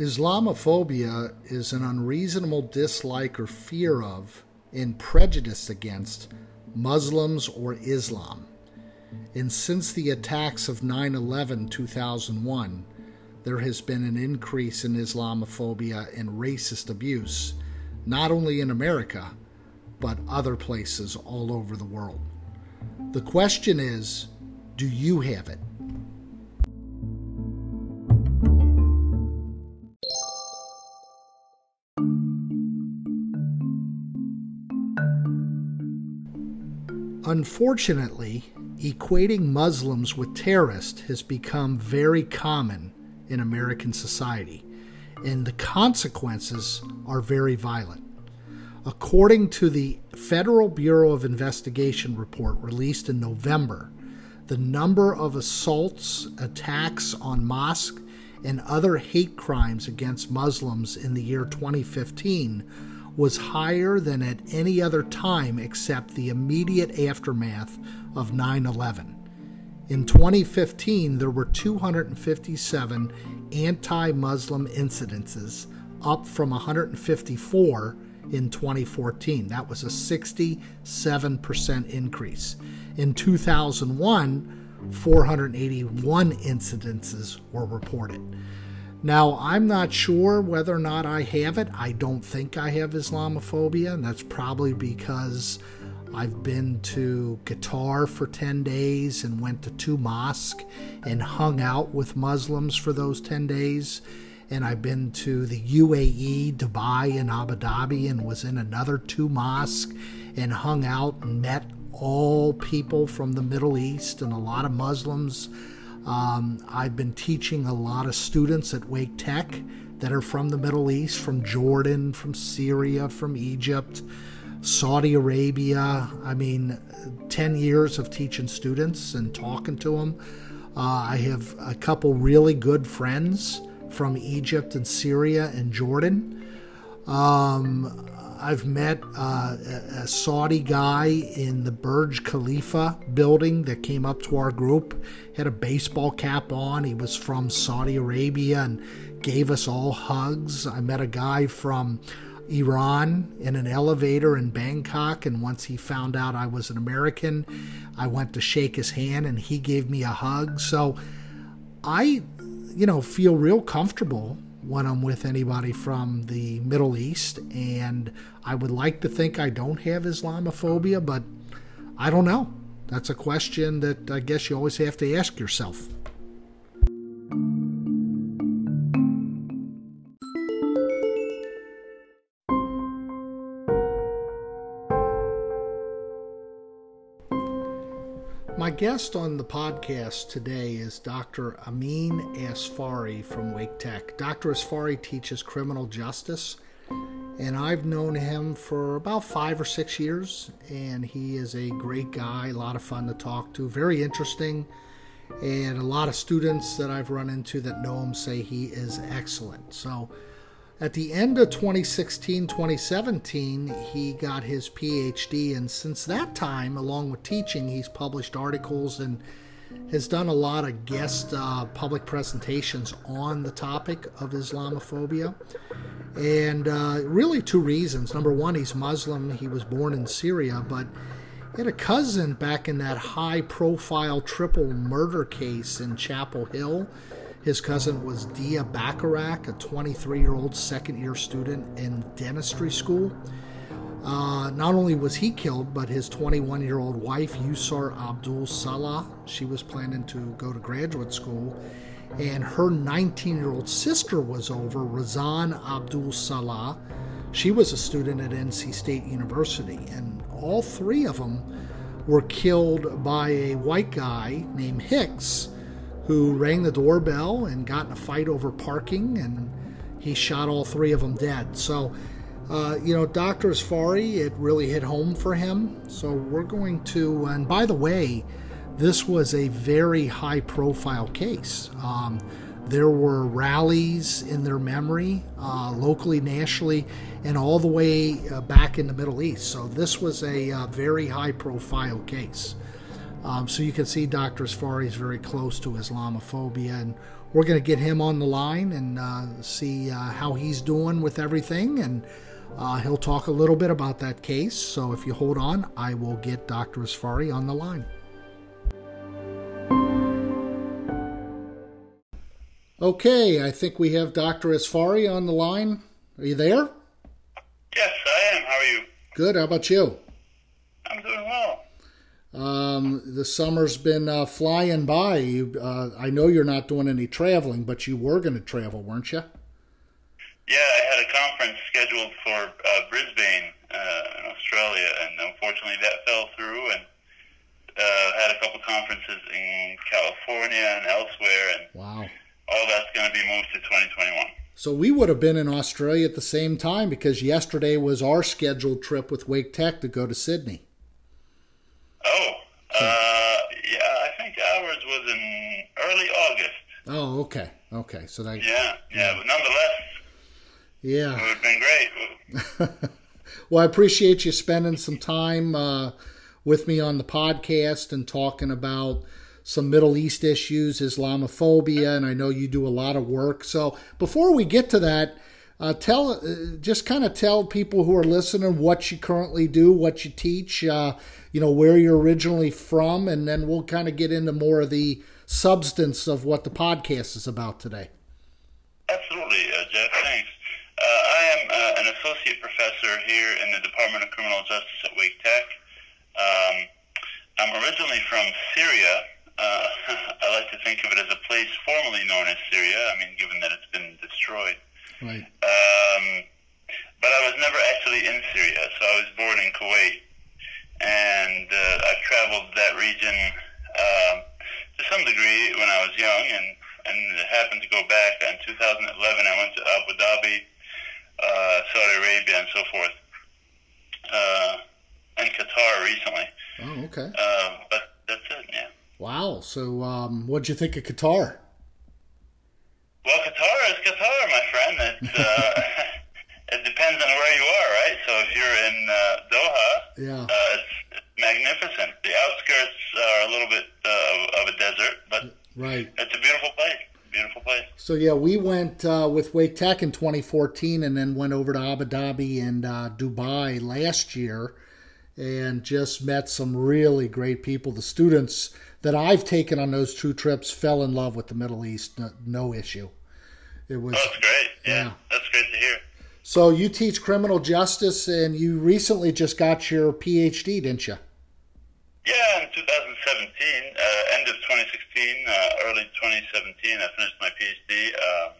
Islamophobia is an unreasonable dislike or fear of and prejudice against Muslims or Islam. And since the attacks of 9 11 2001, there has been an increase in Islamophobia and racist abuse, not only in America, but other places all over the world. The question is do you have it? Unfortunately, equating Muslims with terrorists has become very common in American society, and the consequences are very violent. According to the Federal Bureau of Investigation report released in November, the number of assaults, attacks on mosques, and other hate crimes against Muslims in the year 2015 was higher than at any other time except the immediate aftermath of 9 11. In 2015, there were 257 anti Muslim incidences, up from 154 in 2014. That was a 67% increase. In 2001, 481 incidences were reported. Now, I'm not sure whether or not I have it. I don't think I have Islamophobia, and that's probably because I've been to Qatar for 10 days and went to two mosques and hung out with Muslims for those 10 days. And I've been to the UAE, Dubai, and Abu Dhabi and was in another two mosques and hung out and met all people from the Middle East and a lot of Muslims um, I've been teaching a lot of students at Wake Tech that are from the Middle East, from Jordan, from Syria, from Egypt, Saudi Arabia. I mean, 10 years of teaching students and talking to them. Uh, I have a couple really good friends from Egypt and Syria and Jordan. Um, I've met uh, a Saudi guy in the Burj Khalifa building that came up to our group, had a baseball cap on. He was from Saudi Arabia and gave us all hugs. I met a guy from Iran in an elevator in Bangkok, and once he found out I was an American, I went to shake his hand and he gave me a hug. So I, you know, feel real comfortable when I'm with anybody from the Middle East. And I would like to think I don't have Islamophobia, but I don't know. That's a question that I guess you always have to ask yourself. Guest on the podcast today is Dr. Amin Asfari from Wake Tech. Dr. Asfari teaches criminal justice, and I've known him for about five or six years, and he is a great guy, a lot of fun to talk to, very interesting, and a lot of students that I've run into that know him say he is excellent. So, at the end of 2016 2017, he got his PhD, and since that time, along with teaching, he's published articles and has done a lot of guest uh, public presentations on the topic of Islamophobia. And uh, really, two reasons. Number one, he's Muslim, he was born in Syria, but he had a cousin back in that high profile triple murder case in Chapel Hill his cousin was Deah Bacharach, a 23 year old second year student in dentistry school. Uh, not only was he killed, but his 21 year old wife, Yusor Abdul Salah, she was planning to go to graduate school. And her 19 year old sister was over, Razan Abdul Salah. She was a student at NC State University. And all three of them were killed by a white guy named Hicks who rang the doorbell and got in a fight over parking, and he shot all three of them dead. So, uh, you know, Dr. Asfari, it really hit home for him. So, we're going to, and by the way, this was a very high profile case. Um, there were rallies in their memory, uh, locally, nationally, and all the way uh, back in the Middle East. So, this was a uh, very high profile case. Um, so you can see Dr. Asfari is very close to Islamophobia, and we're going to get him on the line and uh, see uh, how he's doing with everything, and uh, he'll talk a little bit about that case. So if you hold on, I will get Dr. Asfari on the line. Okay, I think we have Dr. Asfari on the line. Are you there? Yes, I am. How are you? Good. How about you? I'm doing. Um, the summer's been uh, flying by. You, uh, I know you're not doing any traveling, but you were going to travel, weren't you? Yeah, I had a conference scheduled for uh, Brisbane uh, in Australia, and unfortunately that fell through. And uh, had a couple conferences in California and elsewhere, and wow, all that's going to be moved to 2021. So we would have been in Australia at the same time because yesterday was our scheduled trip with Wake Tech to go to Sydney. Oh, uh, yeah, I think ours was in early August. Oh, okay, okay. So that yeah, yeah, but nonetheless, yeah, it would have been great. well, I appreciate you spending some time uh, with me on the podcast and talking about some Middle East issues, Islamophobia, and I know you do a lot of work. So before we get to that, uh, tell uh, just kind of tell people who are listening what you currently do, what you teach, uh, you know, where you're originally from, and then we'll kind of get into more of the substance of what the podcast is about today. Absolutely, uh, Jeff. Thanks. Uh, I am uh, an associate professor here in the Department of Criminal Justice at Wake Tech. Um, I'm originally from Syria, I like to think of it as a place formerly known as Syria. I mean, given that it's been destroyed. Right. Um, but I was never actually in Syria, so I was born in Kuwait, and uh, I've traveled that region uh, to some degree when I was young, and and happened to go back in 2011. I went to Abu Dhabi, uh, Saudi Arabia, and so forth, uh, and Qatar recently. Oh, okay. Uh, but that's it. Yeah. Wow. So, um, what'd you think of Qatar? Well, Qatar is Qatar, my friend. It's, uh, it depends on where you are, right? So if you're in uh, Doha, yeah, uh, it's, it's, magnificent. The outskirts are a little bit uh, of a desert, but right, it's a beautiful place. Beautiful place. So yeah, we went uh, with Wake Tech in 2014, and then went over to Abu Dhabi and uh, Dubai last year, and just met some really great people. The students that I've taken on those two trips fell in love with the Middle East. No, no issue. It was. Oh, that's great. Yeah, yeah, that's great to hear. So you teach criminal justice, and you recently just got your PhD, didn't you? Yeah, in 2017, uh, end of 2016, uh, early 2017, I finished my PhD, um,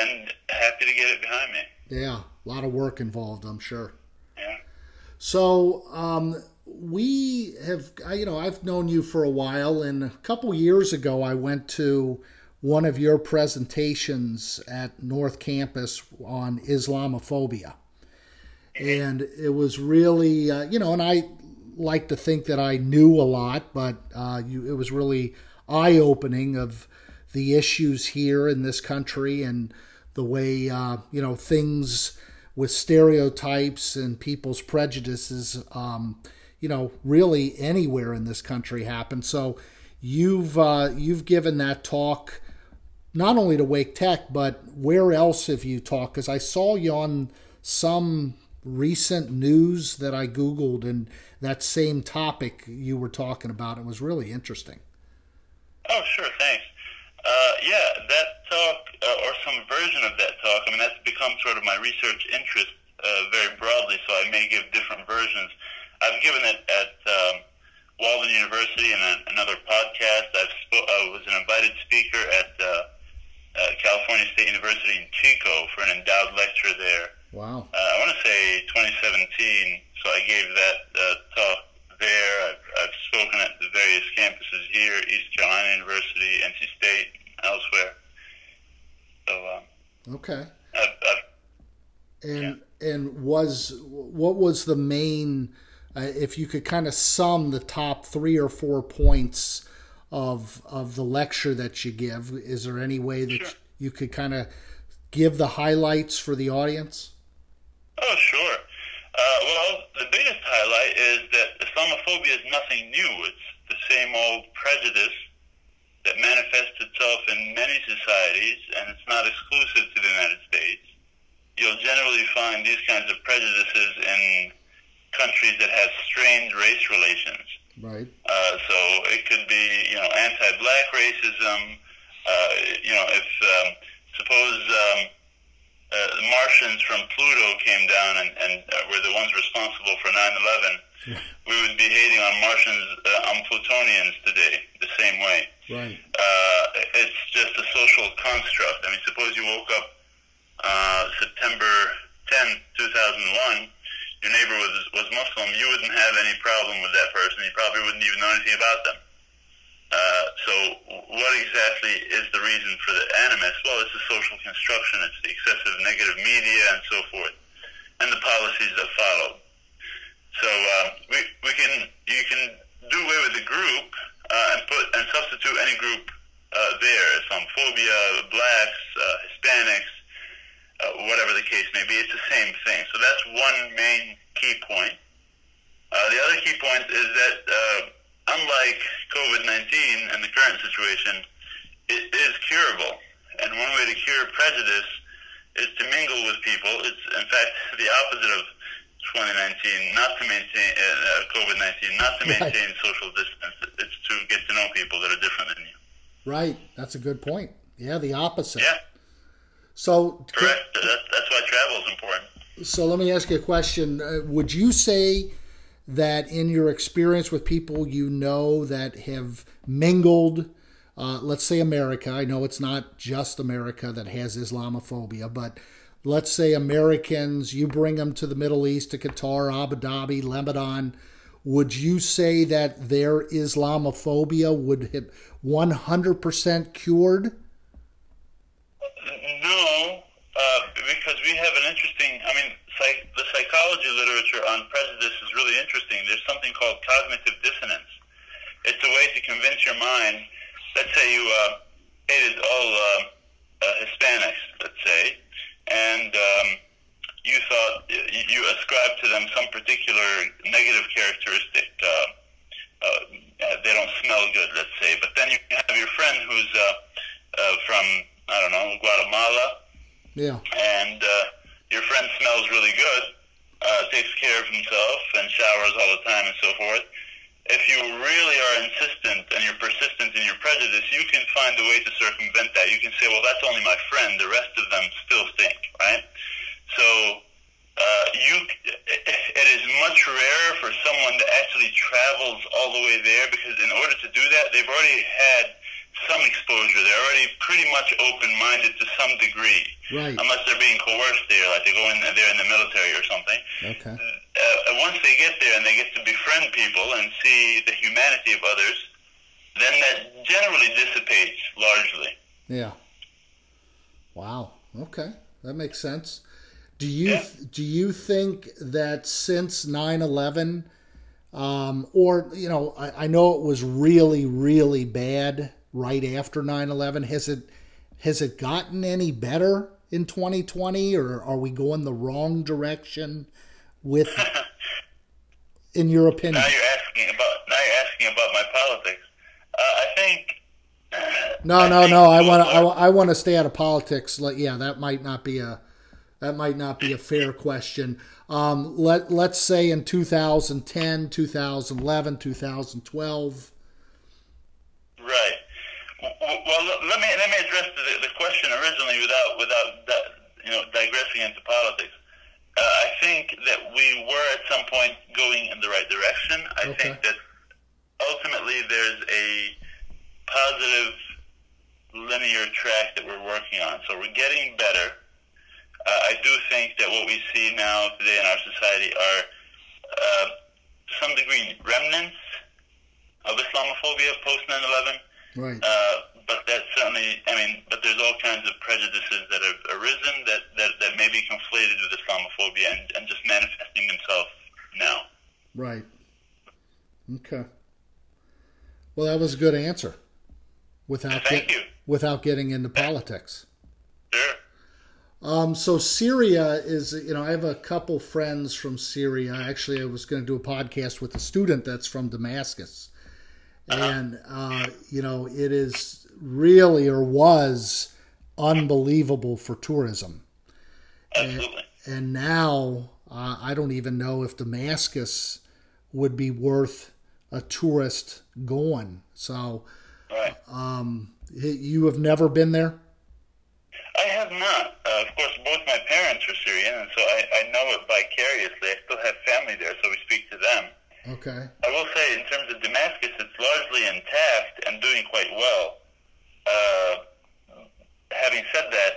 and happy to get it behind me. Yeah, a lot of work involved, I'm sure. Yeah. So, um, we have, you know, I've known you for a while, and a couple years ago, I went to one of your presentations at North Campus on Islamophobia. And it was really, uh, you know, and I like to think that I knew a lot, but uh, you, it was really eye opening of the issues here in this country and the way, uh, you know, things with stereotypes and people's prejudices. Um, you know, really anywhere in this country happen. So you've uh, you've given that talk not only to Wake Tech, but where else have you talked? Because I saw you on some recent news that I Googled, and that same topic you were talking about. It was really interesting. Oh, sure, thanks. Uh, yeah, that talk, uh, or some version of that talk, I mean, that's become sort of my research interest uh, very broadly, so I may give different versions. I've given it at um, Walden University and another podcast. I've spo- I was an invited speaker at uh, uh, California State University in Chico for an endowed lecture there. Wow. Uh, I want to say 2017. So I gave that uh, talk there. I've, I've spoken at the various campuses here, East Carolina University, NC State, elsewhere. So. Um, okay. I've, I've, and yeah. and was what was the main uh, if you could kind of sum the top three or four points of of the lecture that you give, is there any way that sure. you could kind of give the highlights for the audience? Oh, sure. Uh, well, the biggest highlight is that Islamophobia is nothing new. It's the same old prejudice that manifests itself in many societies, and it's not exclusive to the United States. You'll generally find these kinds of prejudices in countries that have strained race relations. Right. Uh, so it could be, you know, anti-black racism. Uh, you know, if um, suppose um, uh, the Martians from Pluto came down and, and uh, were the ones responsible for 9/11, we would be hating on Martians uh, on Plutonians today the same way. Right. Uh, it's just a social construct. I mean, suppose you woke up uh, September 10, 2001 your neighbor was was Muslim, you wouldn't have any problem with that person. You probably wouldn't even know anything about them. Uh, so, what exactly is the reason for the animus? Well, it's the social construction, it's the excessive negative media, and so forth, and the policies that follow. So, uh, we we can you can do away with the group uh, and put and substitute any group uh, there. Islamophobia, blacks, uh, Hispanics uh, whatever the case may be. It's the same thing. So that's one main key point. The other key point is that unlike COVID-19 and the current situation, it is curable. And one way to cure prejudice is to mingle with people. It's, in fact, the opposite of 2019, not to maintain uh, COVID-19, not to maintain right. social distance. It's to get to know people that are different than you. Right. That's a good point. Yeah, the opposite. Yeah. So correct. that's why travel is important. So let me ask you a question. Uh, would you say that in your experience with people you know that have mingled, uh, let's say America, I know it's not just America that has Islamophobia, but let's say Americans, you bring them to the Middle East, to Qatar, Abu Dhabi, Lebanon. Would you say that their Islamophobia would have 100% cured? No, uh, because we have an interesting. I mean, psych, the psychology literature on prejudice is really interesting. There's something called cognitive dissonance. It's a way to convince your mind. Let's say you uh, hated all uh, uh, Hispanics, let's say, and um, you thought you ascribed to them some particular negative characteristic. Uh, uh, they don't smell good, let's say, but then you have your friend who's uh, uh, from I don't know, Guatemala. Yeah. And uh, your friend smells really good, uh, takes care of himself, and showers all the time and so forth. If you really are insistent and you're persistent in your prejudice, you can find a way to circumvent that. You can say, well, that's only my friend. The rest of them still stink, right? So uh, you, it is much rarer for someone that actually travels all the way there because in order to do that, they've already had some exposure. They're already pretty much open-minded to some degree, right. unless they're being coerced there, like they go in there in the military or something. Okay. Uh, once they get there and they get to befriend people and see the humanity of others, then that generally dissipates largely. Yeah. Wow. Okay, that makes sense. Do you yeah. do you think that since 9/11 um, or you know I, I know it was really really bad right after 9/11 has it has it gotten any better in 2020 or are we going the wrong direction with in your opinion? Now you're asking about now you're asking about my politics. Uh, i think no I no think no i want to I, I want to stay out of politics like yeah that might not be a that might not be a fair question. Um, let let's say in 2010 2011 2012 right well, let me let me address the, the question originally without without that, you know digressing into politics. Uh, I think that we were at some point going in the right direction. I okay. think that ultimately there's a positive linear track that we're working on. So we're getting better. Uh, I do think that what we see now today in our society are, uh, to some degree, remnants of Islamophobia post 9/11 Right. Uh, but that certainly, I mean, but there's all kinds of prejudices that have arisen that, that, that may be conflated with Islamophobia and, and just manifesting themselves now. Right. Okay. Well, that was a good answer. Without Thank get, you. Without getting into politics. Sure. Um, so Syria is, you know, I have a couple friends from Syria. Actually, I was going to do a podcast with a student that's from Damascus, and uh, you know, it is really or was unbelievable for tourism. Absolutely. And, and now uh, I don't even know if Damascus would be worth a tourist going. So, right. um, you have never been there. I have not. Uh, of course, both my parents are Syrian, and so I, I know it vicariously. I still have family there, so we speak to them. Okay. I will say, in terms of Damascus, it's largely intact and doing quite well. Uh, having said that,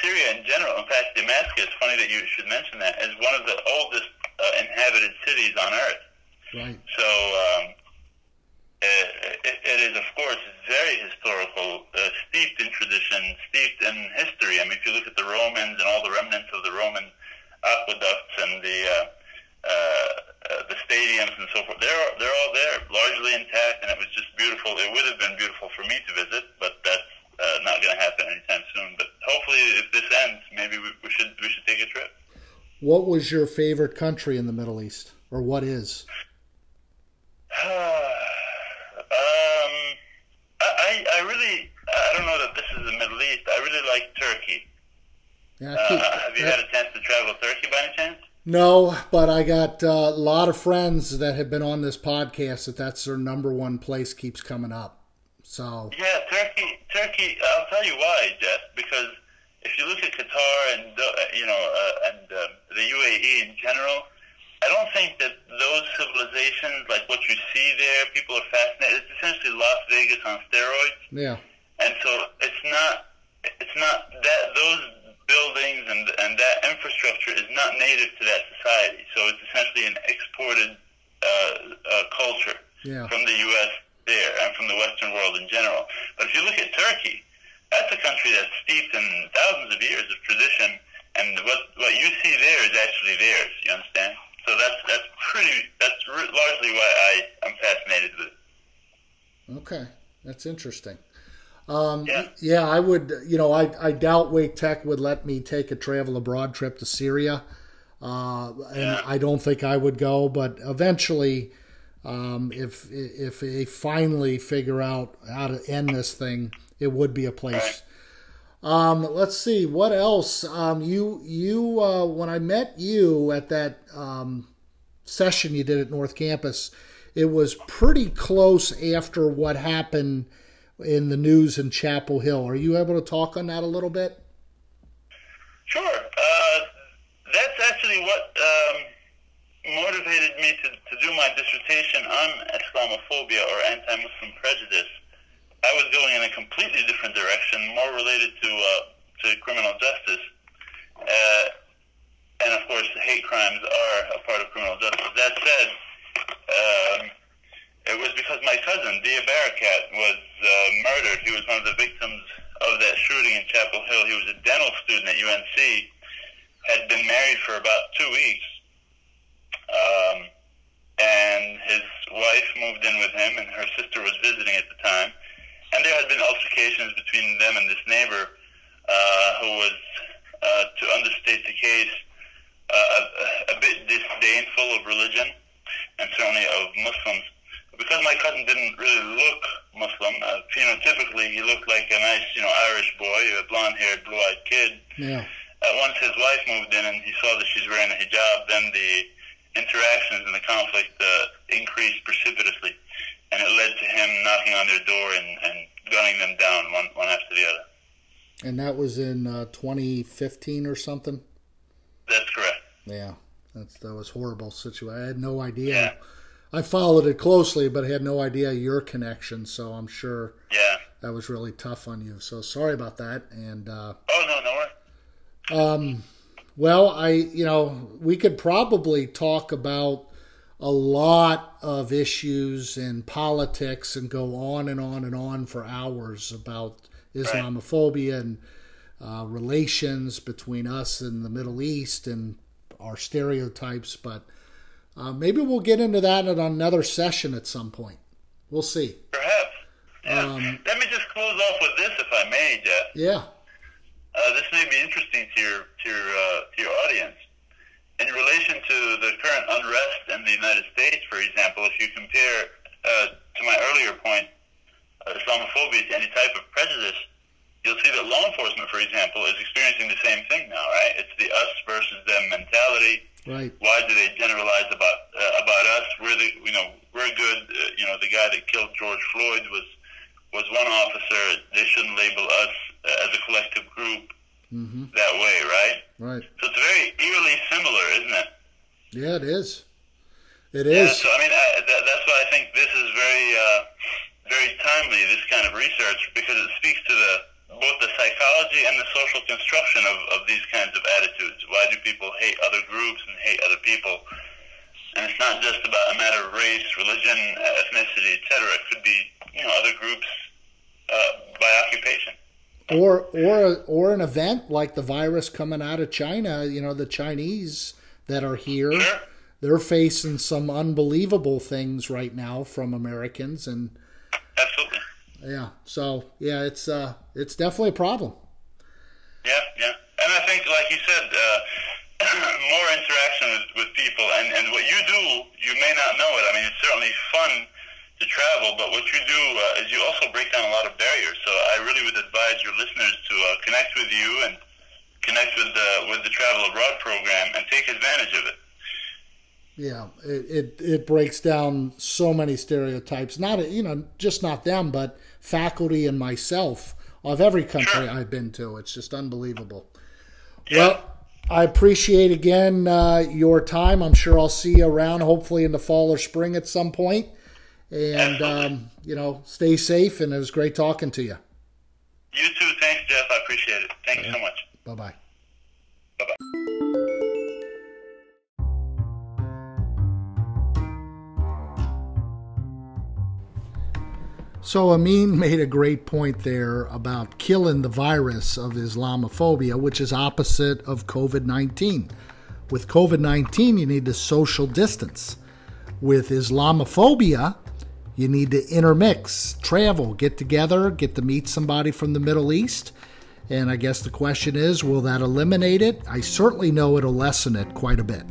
Syria in general, in fact, Damascus, funny that you should mention that, is one of the oldest uh, inhabited cities on earth. Right. So um, it, it is, of course, very historical, uh, steeped in tradition, steeped in history. I mean, if you look at the Romans and all the remnants of the Roman aqueducts and the uh, uh, the stadiums and so forth, they're they're all there, largely intact, and it was just beautiful. It would have been beautiful for me to visit, but that's uh, not going to happen anytime soon. But hopefully, if this ends, maybe we, we should we should take a trip. What was your favorite country in the Middle East, or what is? Um, I, I really, I don't know that this is the Middle East. I really like Turkey. Yeah, Uh, have you had a chance to travel Turkey by any chance? No, but I got uh, a lot of friends that have been on this podcast that that's their number one place keeps coming up. So Yeah, Turkey. Turkey. I'll tell you why, Jeff. Because if you look at Qatar and uh, you know uh, and uh, the UAE in general, I don't think that those civilizations, like what you see there, people are fascinated. It's essentially Las Vegas on steroids. yeah, and so it's not it's not that those buildings and and that infrastructure is not native to that society. So it's essentially an exported uh, uh, culture yeah, from the U.S. there and from the Western world in general. But if you look at Turkey, that's a country that's steeped in thousands of years of tradition, and what what you see there is actually theirs. You understand? So that's that's pretty. That's largely why I am fascinated with. it. okay, that's interesting. Um, Yeah. yeah, I would. You know, I, I doubt Wake Tech would let me take a travel abroad trip to Syria, uh, and Yeah. I don't think I would go. But eventually, um, if if they finally figure out how to end this thing, it would be a place. Um, let's see what else. Um, you you uh, when I met you at that um, session you did at North Campus, it was pretty close after what happened in the news in Chapel Hill. Are you able to talk on that a little bit? Sure. Uh, that's actually what um, motivated me to, to do my dissertation on Islamophobia or anti-Muslim prejudice. I was going in a completely different direction, more related to uh, to criminal justice, uh, and of course, hate crimes are a part of criminal justice. That said, um, it was because my cousin, Deah Barakat, was uh, murdered. He was one of the victims of that shooting in Chapel Hill. He was a dental student at UNC, had been married for about two weeks, um, and his wife moved in with him, and her sister was visiting at the time. And there had been altercations between them and this neighbor, uh, who was, uh, to understate the case, uh, a, a bit disdainful of religion and certainly of Muslims. Because my cousin didn't really look Muslim, uh, phenotypically he looked like a nice, you know, Irish boy, a blonde-haired, blue-eyed kid. Yeah. Uh, once his wife moved in and he saw that she's wearing a hijab, then the interactions and the conflict uh, increased precipitously, and it led to him knocking on their door and, and gunning them down one, one after the other. And that was in uh, 2015 or something. That's correct. Yeah, that's that was horrible situation. I had no idea. Yeah. I followed it closely, but I had no idea your connection. So I'm sure Yeah. that was really tough on you. So sorry about that. And uh, Oh no, no worries. um, well, I you know we could probably talk about a lot of issues in politics and go on and on and on for hours about Islamophobia and uh, relations between us and the Middle East and our stereotypes. But uh, maybe we'll get into that in another session at some point. We'll see. Perhaps. Yeah. Um, Let me just close off with this, if I may, Jeff. Yeah. Uh, uh, this may be interesting to your to your uh, to your audience. In relation to the current unrest in the United States, for example, if you compare uh, to my earlier point, uh, Islamophobia to any type of prejudice, you'll see that law enforcement, for example, is experiencing the same thing now. Right? It's the us versus them mentality. Right. Why do they generalize about uh, about us? We're the you know we're good. Uh, you know the guy that killed George Floyd was was one officer. They shouldn't label us uh, as a collective group Mm-hmm. that way, right? Right. So it's very eerily similar, isn't it? Yeah, it is. It is. Yeah. So I mean, I, that, that's why I think this is very, uh, very timely. This kind of research because it speaks to the both the psychology and the social construction of, of these kinds of attitudes. Why do people hate other groups and hate other people? And it's not just about a matter of race, religion, ethnicity, etc. It could be, you know, other groups uh, by occupation. or or or an event like the virus coming out of China. You know, the Chinese that are here, Sure. they're facing some unbelievable things right now from Americans, and Absolutely. Yeah. So yeah, it's uh, it's definitely a problem. Yeah, yeah. And I think, like you said, uh, more interaction with, with people. And, and what you do, you may not know it. I mean, it's certainly fun to travel, but what you do uh, is you also break down a lot of barriers. So I really would advise your listeners to uh, connect with you and connect with the, with the Travel Abroad program and take advantage of it. Yeah, it, it it breaks down so many stereotypes. Not you know just not them, but faculty and myself of every country. I've been to. It's just unbelievable. Well, I appreciate again uh, your time. I'm sure I'll see you around, hopefully in the fall or spring at some point. And um, you know, stay safe. And it was great talking to you. You too. Thanks, Jeff. I appreciate it. Thank you so much. Bye bye. So Amin made a great point there about killing the virus of Islamophobia, which is opposite of COVID 19. With COVID 19, you need to social distance. With Islamophobia, you need to intermix, travel, get together, get to meet somebody from the Middle East. And I guess the question is will that eliminate it? I certainly know it'll lessen it quite a bit.